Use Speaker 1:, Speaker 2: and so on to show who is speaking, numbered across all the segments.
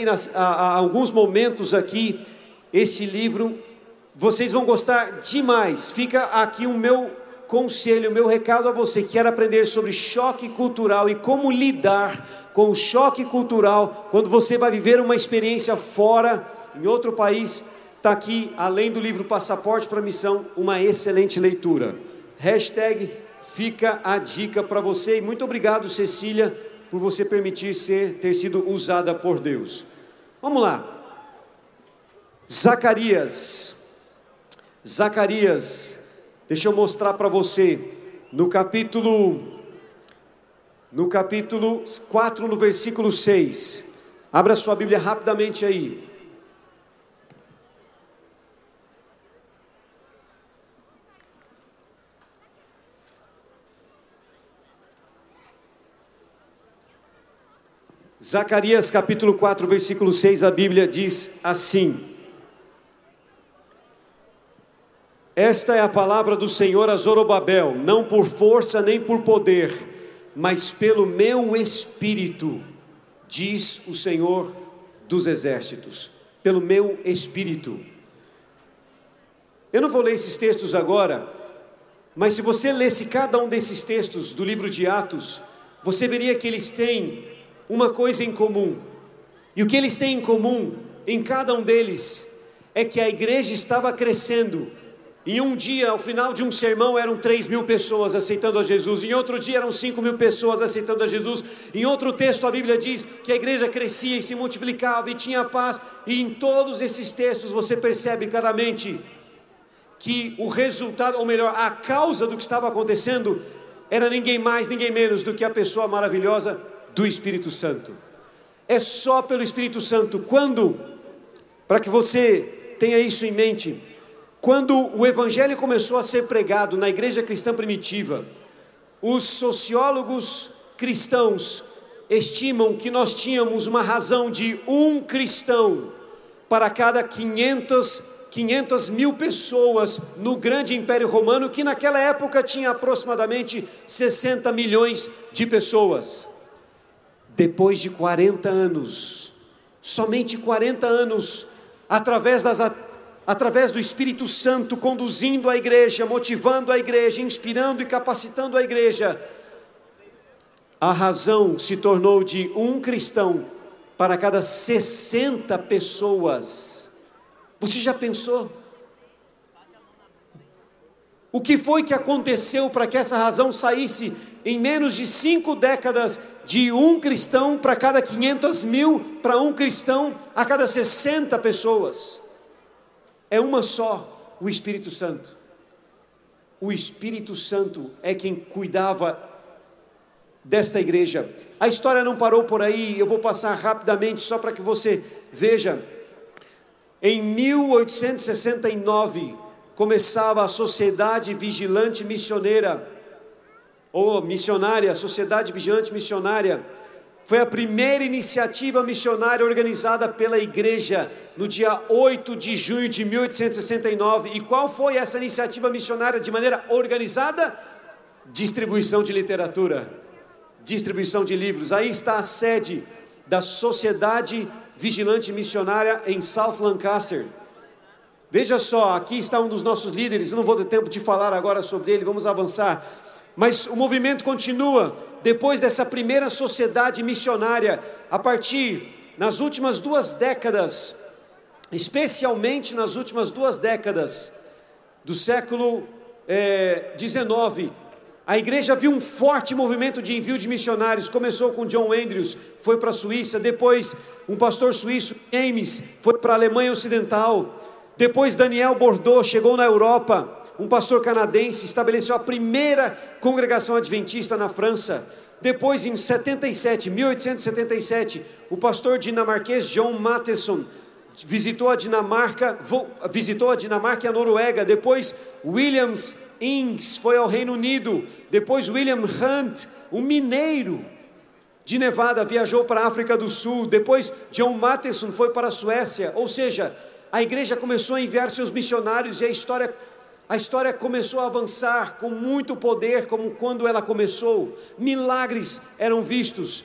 Speaker 1: mostrei nas, alguns momentos aqui este livro. Vocês vão gostar demais. Fica aqui o meu conselho, o meu recado a você que quer aprender sobre choque cultural e como lidar com o choque cultural quando você vai viver uma experiência fora, em outro país. Está aqui, além do livro Passaporte para Missão, uma excelente leitura. Hashtag fica a dica para você. E muito obrigado, Cecília, por você permitir ser, ter sido usada por Deus. Vamos lá. Zacarias. Zacarias. Deixa eu mostrar para você no capítulo no capítulo 4, no versículo 6. Abra sua Bíblia rapidamente aí. Zacarias capítulo 4, versículo 6, a Bíblia diz assim: Esta é a palavra do Senhor a Zorobabel, não por força nem por poder, mas pelo meu espírito, diz o Senhor dos exércitos, pelo meu espírito. Eu não vou ler esses textos agora, mas se você lesse cada um desses textos do livro de Atos, você veria que eles têm uma coisa em comum. E o que eles têm em comum, em cada um deles, é que a igreja estava crescendo. Em um dia, ao final de um sermão, eram 3 mil pessoas aceitando a Jesus. Em outro dia, eram 5 mil pessoas aceitando a Jesus. Em outro texto, a Bíblia diz que a igreja crescia e se multiplicava e tinha paz. E em todos esses textos, você percebe claramente que o resultado, ou melhor, a causa do que estava acontecendo, era ninguém mais, ninguém menos do que a pessoa maravilhosa do Espírito Santo. É só pelo Espírito Santo. Quando, para que você tenha isso em mente, quando o Evangelho começou a ser pregado na igreja cristã primitiva, os sociólogos cristãos estimam que nós tínhamos uma razão de um cristão para cada 500, 500 mil pessoas no grande Império Romano, que naquela época tinha aproximadamente 60 milhões de pessoas. Depois de 40 anos, somente 40 anos, através, das, através do Espírito Santo conduzindo a igreja, motivando a igreja, inspirando e capacitando a igreja, a razão se tornou de um cristão para cada 60 pessoas. Você já pensou? O que foi que aconteceu para que essa razão saísse em menos de cinco décadas de um cristão para cada 500 mil, para um cristão a cada 60 pessoas. É uma só, o Espírito Santo. O Espírito Santo é quem cuidava desta igreja. A história não parou por aí, eu vou passar rapidamente só para que você veja. Em 1869 começava a Sociedade Vigilante Missioneira ou missionária, Sociedade Vigilante Missionária, foi a primeira iniciativa missionária organizada pela igreja no dia 8 de junho de 1869. E qual foi essa iniciativa missionária de maneira organizada? Distribuição de literatura, distribuição de livros. Aí está a sede da Sociedade Vigilante Missionária em South Lancaster. Veja só, aqui está um dos nossos líderes, não vou ter tempo de falar agora sobre ele, vamos avançar. Mas o movimento continua depois dessa primeira sociedade missionária, a partir nas últimas duas décadas, especialmente nas últimas duas décadas do século XIX, eh, a igreja viu um forte movimento de envio de missionários. Começou com John Andrews, foi para a Suíça. Depois, um pastor suíço, James, foi para a Alemanha Ocidental. Depois, Daniel Bordeaux chegou na Europa um pastor canadense estabeleceu a primeira congregação adventista na França. Depois, em 77, 1877, o pastor dinamarquês John Matheson visitou a Dinamarca, visitou a Dinamarca e a Noruega. Depois, Williams Ings foi ao Reino Unido. Depois, William Hunt, um mineiro de Nevada, viajou para a África do Sul. Depois, John Matheson foi para a Suécia. Ou seja, a igreja começou a enviar seus missionários e a história a história começou a avançar com muito poder, como quando ela começou. Milagres eram vistos.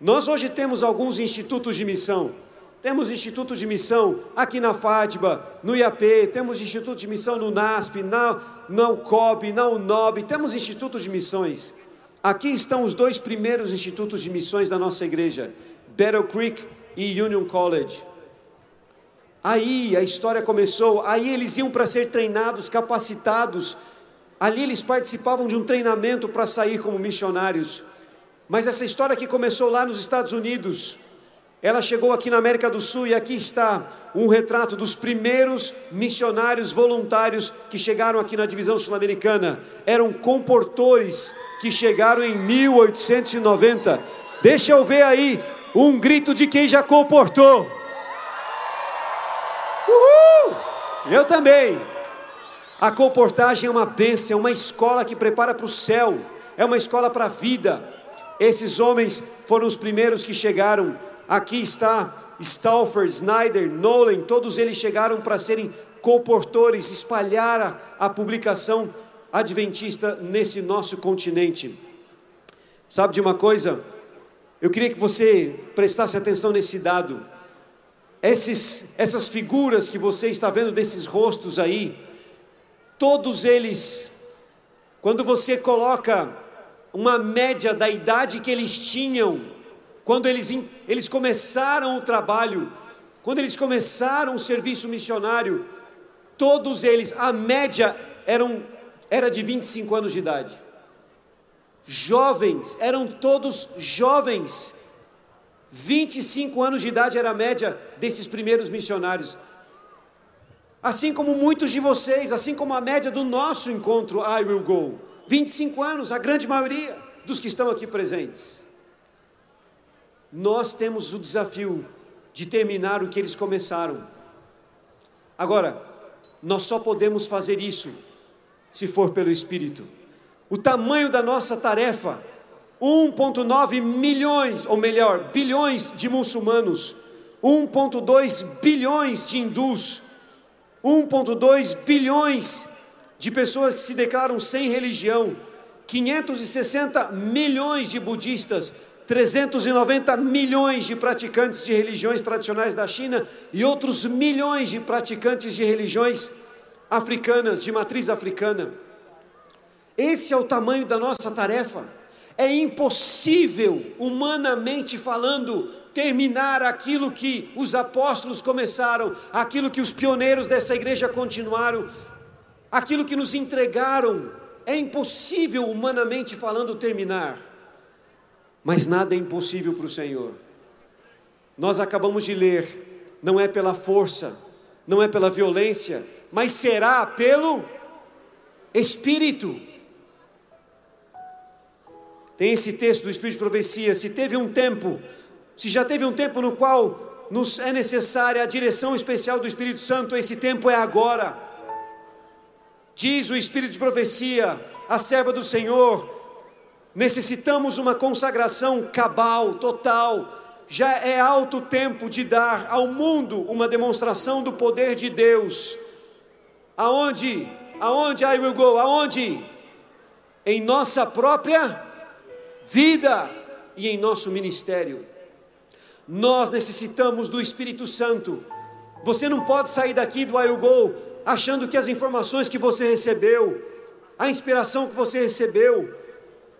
Speaker 1: Nós hoje temos alguns institutos de missão. Temos institutos de missão aqui na FADBA, no IAP, temos instituto de missão no NASP, na, na UCOB, na UNOB, temos institutos de missões. Aqui estão os dois primeiros institutos de missões da nossa igreja, Battle Creek e Union College. Aí a história começou, aí eles iam para ser treinados, capacitados. Ali eles participavam de um treinamento para sair como missionários. Mas essa história que começou lá nos Estados Unidos, ela chegou aqui na América do Sul e aqui está um retrato dos primeiros missionários voluntários que chegaram aqui na divisão sul-americana. Eram comportores que chegaram em 1890. Deixa eu ver aí um grito de quem já comportou. Eu também. A comportagem é uma bênção, é uma escola que prepara para o céu, é uma escola para a vida. Esses homens foram os primeiros que chegaram Aqui está Stauffer, Snyder, Nolan, todos eles chegaram para serem comportores, espalhar a, a publicação adventista nesse nosso continente. Sabe de uma coisa? Eu queria que você prestasse atenção nesse dado. Esses, essas figuras que você está vendo desses rostos aí, todos eles, quando você coloca uma média da idade que eles tinham quando eles, eles começaram o trabalho, quando eles começaram o serviço missionário, todos eles, a média eram, era de 25 anos de idade. Jovens, eram todos jovens. 25 anos de idade era a média desses primeiros missionários. Assim como muitos de vocês, assim como a média do nosso encontro I Will Go. 25 anos, a grande maioria dos que estão aqui presentes nós temos o desafio de terminar o que eles começaram. Agora, nós só podemos fazer isso se for pelo Espírito. O tamanho da nossa tarefa, 1,9 milhões, ou melhor, bilhões de muçulmanos, 1,2 bilhões de hindus, 1,2 bilhões de pessoas que se declaram sem religião, 560 milhões de budistas, 390 milhões de praticantes de religiões tradicionais da China e outros milhões de praticantes de religiões africanas, de matriz africana. Esse é o tamanho da nossa tarefa. É impossível, humanamente falando, terminar aquilo que os apóstolos começaram, aquilo que os pioneiros dessa igreja continuaram, aquilo que nos entregaram. É impossível, humanamente falando, terminar mas nada é impossível para o Senhor. Nós acabamos de ler, não é pela força, não é pela violência, mas será pelo Espírito. Tem esse texto do Espírito de Profecia: se teve um tempo, se já teve um tempo no qual nos é necessária a direção especial do Espírito Santo, esse tempo é agora. Diz o Espírito de Profecia, a serva do Senhor, Necessitamos uma consagração cabal, total. Já é alto tempo de dar ao mundo uma demonstração do poder de Deus. Aonde? Aonde I will go? Aonde? Em nossa própria vida e em nosso ministério. Nós necessitamos do Espírito Santo. Você não pode sair daqui do go achando que as informações que você recebeu, a inspiração que você recebeu,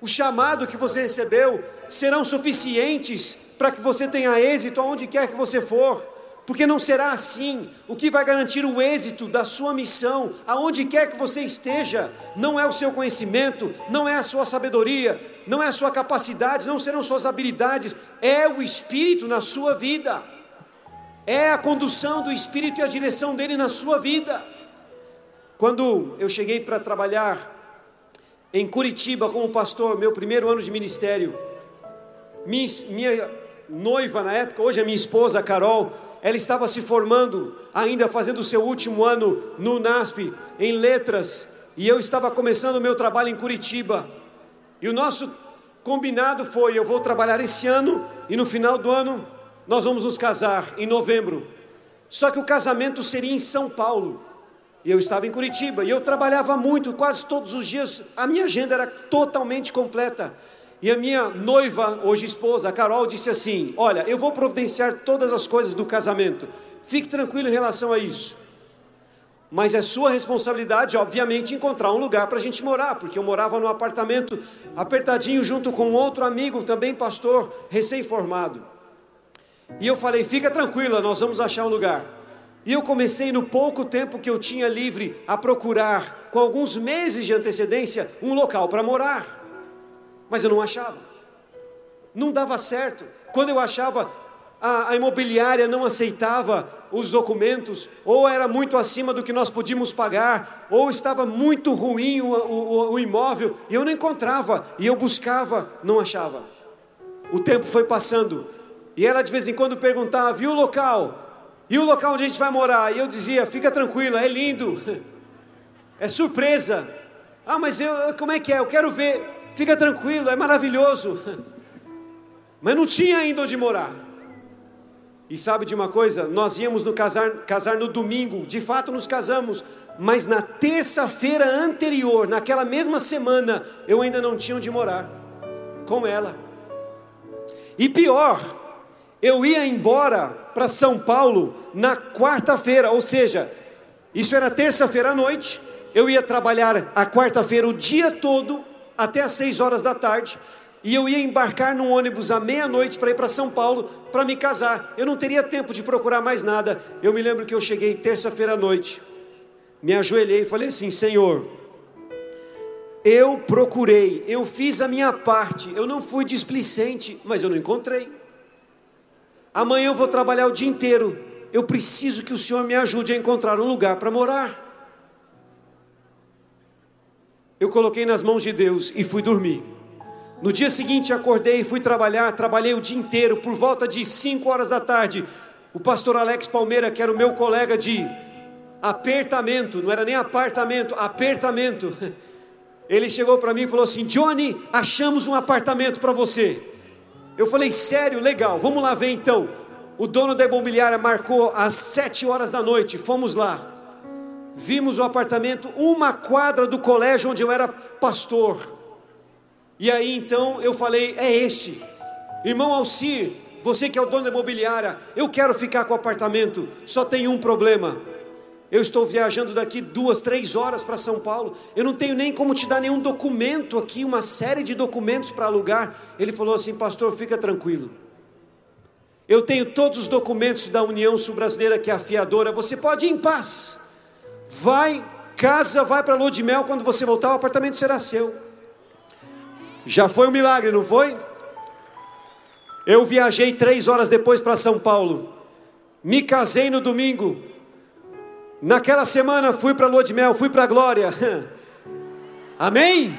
Speaker 1: o chamado que você recebeu serão suficientes para que você tenha êxito aonde quer que você for, porque não será assim. O que vai garantir o êxito da sua missão, aonde quer que você esteja, não é o seu conhecimento, não é a sua sabedoria, não é a sua capacidade, não serão suas habilidades, é o Espírito na sua vida, é a condução do Espírito e a direção dele na sua vida. Quando eu cheguei para trabalhar em Curitiba como pastor, meu primeiro ano de ministério. Minha, minha noiva na época, hoje é minha esposa Carol, ela estava se formando, ainda fazendo o seu último ano no NASP, em letras, e eu estava começando o meu trabalho em Curitiba. E o nosso combinado foi: eu vou trabalhar esse ano e no final do ano nós vamos nos casar, em novembro. Só que o casamento seria em São Paulo. E eu estava em Curitiba e eu trabalhava muito, quase todos os dias, a minha agenda era totalmente completa. E a minha noiva, hoje esposa, a Carol, disse assim: Olha, eu vou providenciar todas as coisas do casamento. Fique tranquilo em relação a isso. Mas é sua responsabilidade, obviamente, encontrar um lugar para a gente morar, porque eu morava num apartamento apertadinho junto com outro amigo, também pastor, recém-formado. E eu falei: fica tranquila, nós vamos achar um lugar. E eu comecei, no pouco tempo que eu tinha livre, a procurar, com alguns meses de antecedência, um local para morar. Mas eu não achava, não dava certo. Quando eu achava, a, a imobiliária não aceitava os documentos, ou era muito acima do que nós podíamos pagar, ou estava muito ruim o, o, o imóvel, e eu não encontrava, e eu buscava, não achava. O tempo foi passando, e ela de vez em quando perguntava: viu o local? E o local onde a gente vai morar? E eu dizia: fica tranquila, é lindo, é surpresa. Ah, mas eu, como é que é? Eu quero ver. Fica tranquilo, é maravilhoso. Mas não tinha ainda onde morar. E sabe de uma coisa? Nós íamos no casar, casar no domingo, de fato nos casamos, mas na terça-feira anterior, naquela mesma semana, eu ainda não tinha onde morar com ela. E pior, eu ia embora para São Paulo na quarta-feira, ou seja, isso era terça-feira à noite, eu ia trabalhar a quarta-feira o dia todo, até às seis horas da tarde, e eu ia embarcar num ônibus à meia-noite para ir para São Paulo para me casar. Eu não teria tempo de procurar mais nada. Eu me lembro que eu cheguei terça-feira à noite, me ajoelhei e falei assim: Senhor, eu procurei, eu fiz a minha parte, eu não fui displicente, mas eu não encontrei. Amanhã eu vou trabalhar o dia inteiro, eu preciso que o Senhor me ajude a encontrar um lugar para morar. Eu coloquei nas mãos de Deus e fui dormir. No dia seguinte acordei fui trabalhar, trabalhei o dia inteiro, por volta de 5 horas da tarde. O pastor Alex Palmeira, que era o meu colega de apertamento, não era nem apartamento, apertamento. Ele chegou para mim e falou assim: Johnny, achamos um apartamento para você. Eu falei: sério, legal, vamos lá ver então. O dono da imobiliária marcou às sete horas da noite, fomos lá. Vimos o apartamento, uma quadra do colégio onde eu era pastor. E aí então eu falei: é este, irmão Alcir, você que é o dono da imobiliária, eu quero ficar com o apartamento, só tem um problema. Eu estou viajando daqui duas, três horas para São Paulo. Eu não tenho nem como te dar nenhum documento aqui, uma série de documentos para alugar. Ele falou assim, pastor, fica tranquilo. Eu tenho todos os documentos da União Sul-Brasileira, que é a fiadora. Você pode ir em paz. Vai, casa, vai para lua de mel. Quando você voltar, o apartamento será seu. Já foi um milagre, não foi? Eu viajei três horas depois para São Paulo. Me casei no domingo. Naquela semana fui para lua de mel, fui para a glória. Amém?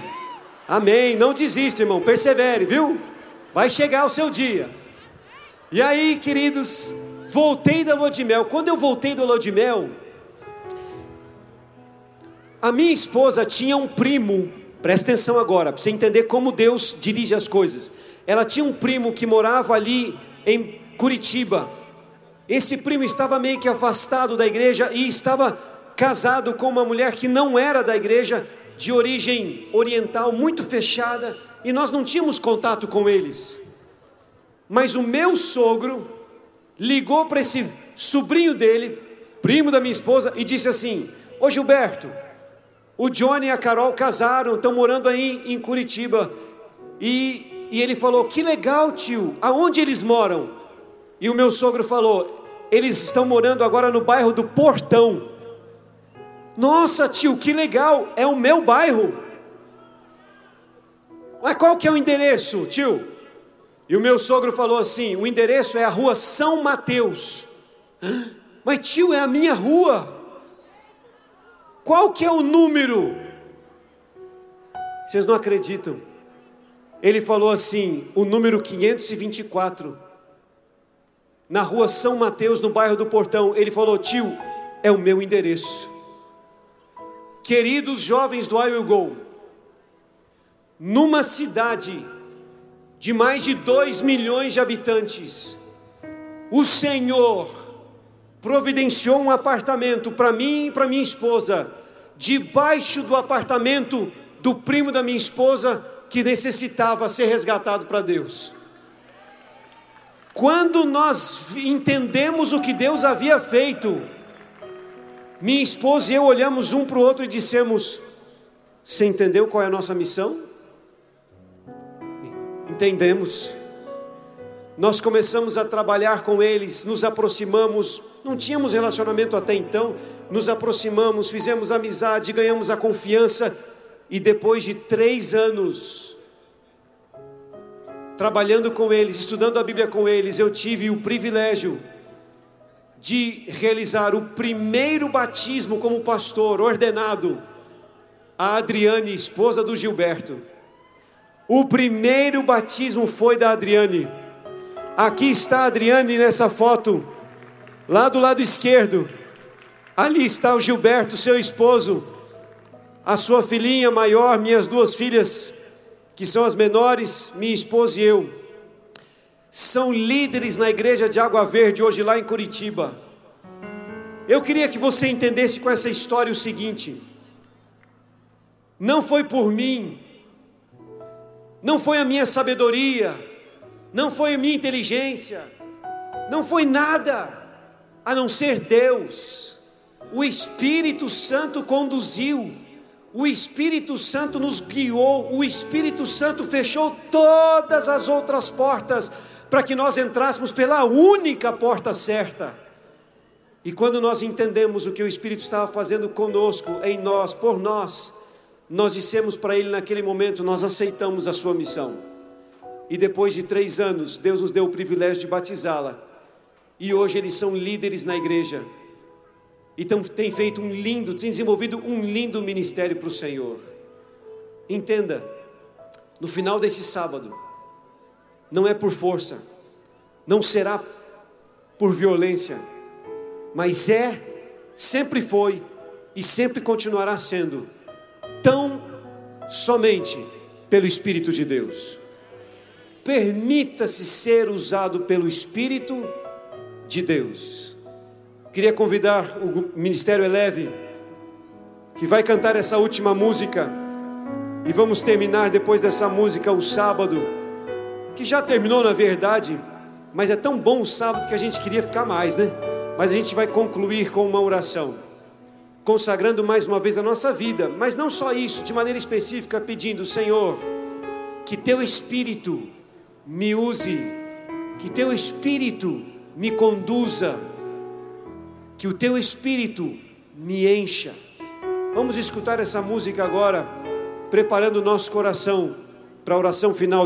Speaker 1: Amém. Não desista, irmão. Persevere, viu? Vai chegar o seu dia. E aí, queridos, voltei da lua de mel. Quando eu voltei da lua de mel, a minha esposa tinha um primo Presta atenção agora, para você entender como Deus dirige as coisas. Ela tinha um primo que morava ali em Curitiba. Esse primo estava meio que afastado da igreja e estava casado com uma mulher que não era da igreja, de origem oriental, muito fechada, e nós não tínhamos contato com eles. Mas o meu sogro ligou para esse sobrinho dele, primo da minha esposa, e disse assim: Ô Gilberto, o Johnny e a Carol casaram, estão morando aí em Curitiba. E, e ele falou: Que legal, tio, aonde eles moram? E o meu sogro falou: Eles estão morando agora no bairro do Portão. Nossa, tio, que legal, é o meu bairro. Mas qual que é o endereço, tio? E o meu sogro falou assim: o endereço é a rua São Mateus. Mas tio, é a minha rua. Qual que é o número? Vocês não acreditam. Ele falou assim, o número 524. Na rua São Mateus, no bairro do Portão. Ele falou, tio, é o meu endereço. Queridos jovens do I Will Go, numa cidade de mais de 2 milhões de habitantes, o Senhor providenciou um apartamento para mim e para minha esposa, debaixo do apartamento do primo da minha esposa, que necessitava ser resgatado para Deus. Quando nós entendemos o que Deus havia feito, minha esposa e eu olhamos um para o outro e dissemos: Você entendeu qual é a nossa missão? Entendemos. Nós começamos a trabalhar com eles, nos aproximamos, não tínhamos relacionamento até então, nos aproximamos, fizemos amizade, ganhamos a confiança, e depois de três anos, trabalhando com eles, estudando a Bíblia com eles, eu tive o privilégio de realizar o primeiro batismo como pastor ordenado a Adriane, esposa do Gilberto. O primeiro batismo foi da Adriane. Aqui está a Adriane nessa foto, lá do lado esquerdo. Ali está o Gilberto, seu esposo, a sua filhinha maior, minhas duas filhas, que são as menores, minha esposa e eu são líderes na igreja de Água Verde, hoje lá em Curitiba. Eu queria que você entendesse com essa história o seguinte: não foi por mim, não foi a minha sabedoria, não foi a minha inteligência, não foi nada a não ser Deus. O Espírito Santo conduziu, o Espírito Santo nos guiou, o Espírito Santo fechou todas as outras portas para que nós entrássemos pela única porta certa. E quando nós entendemos o que o Espírito estava fazendo conosco, em nós, por nós, nós dissemos para Ele naquele momento: nós aceitamos a Sua missão. E depois de três anos, Deus nos deu o privilégio de batizá-la. E hoje eles são líderes na igreja. E têm feito um lindo, desenvolvido um lindo ministério para o Senhor. Entenda, no final desse sábado, não é por força, não será por violência, mas é, sempre foi e sempre continuará sendo, tão somente pelo Espírito de Deus. Permita-se ser usado pelo Espírito de Deus. Queria convidar o Ministério Eleve, que vai cantar essa última música, e vamos terminar depois dessa música o sábado que já terminou na verdade, mas é tão bom o sábado que a gente queria ficar mais, né? Mas a gente vai concluir com uma oração, consagrando mais uma vez a nossa vida, mas não só isso, de maneira específica, pedindo: Senhor, que teu Espírito me use, que teu Espírito me conduza, que o teu Espírito me encha. Vamos escutar essa música agora, preparando o nosso coração para a oração final.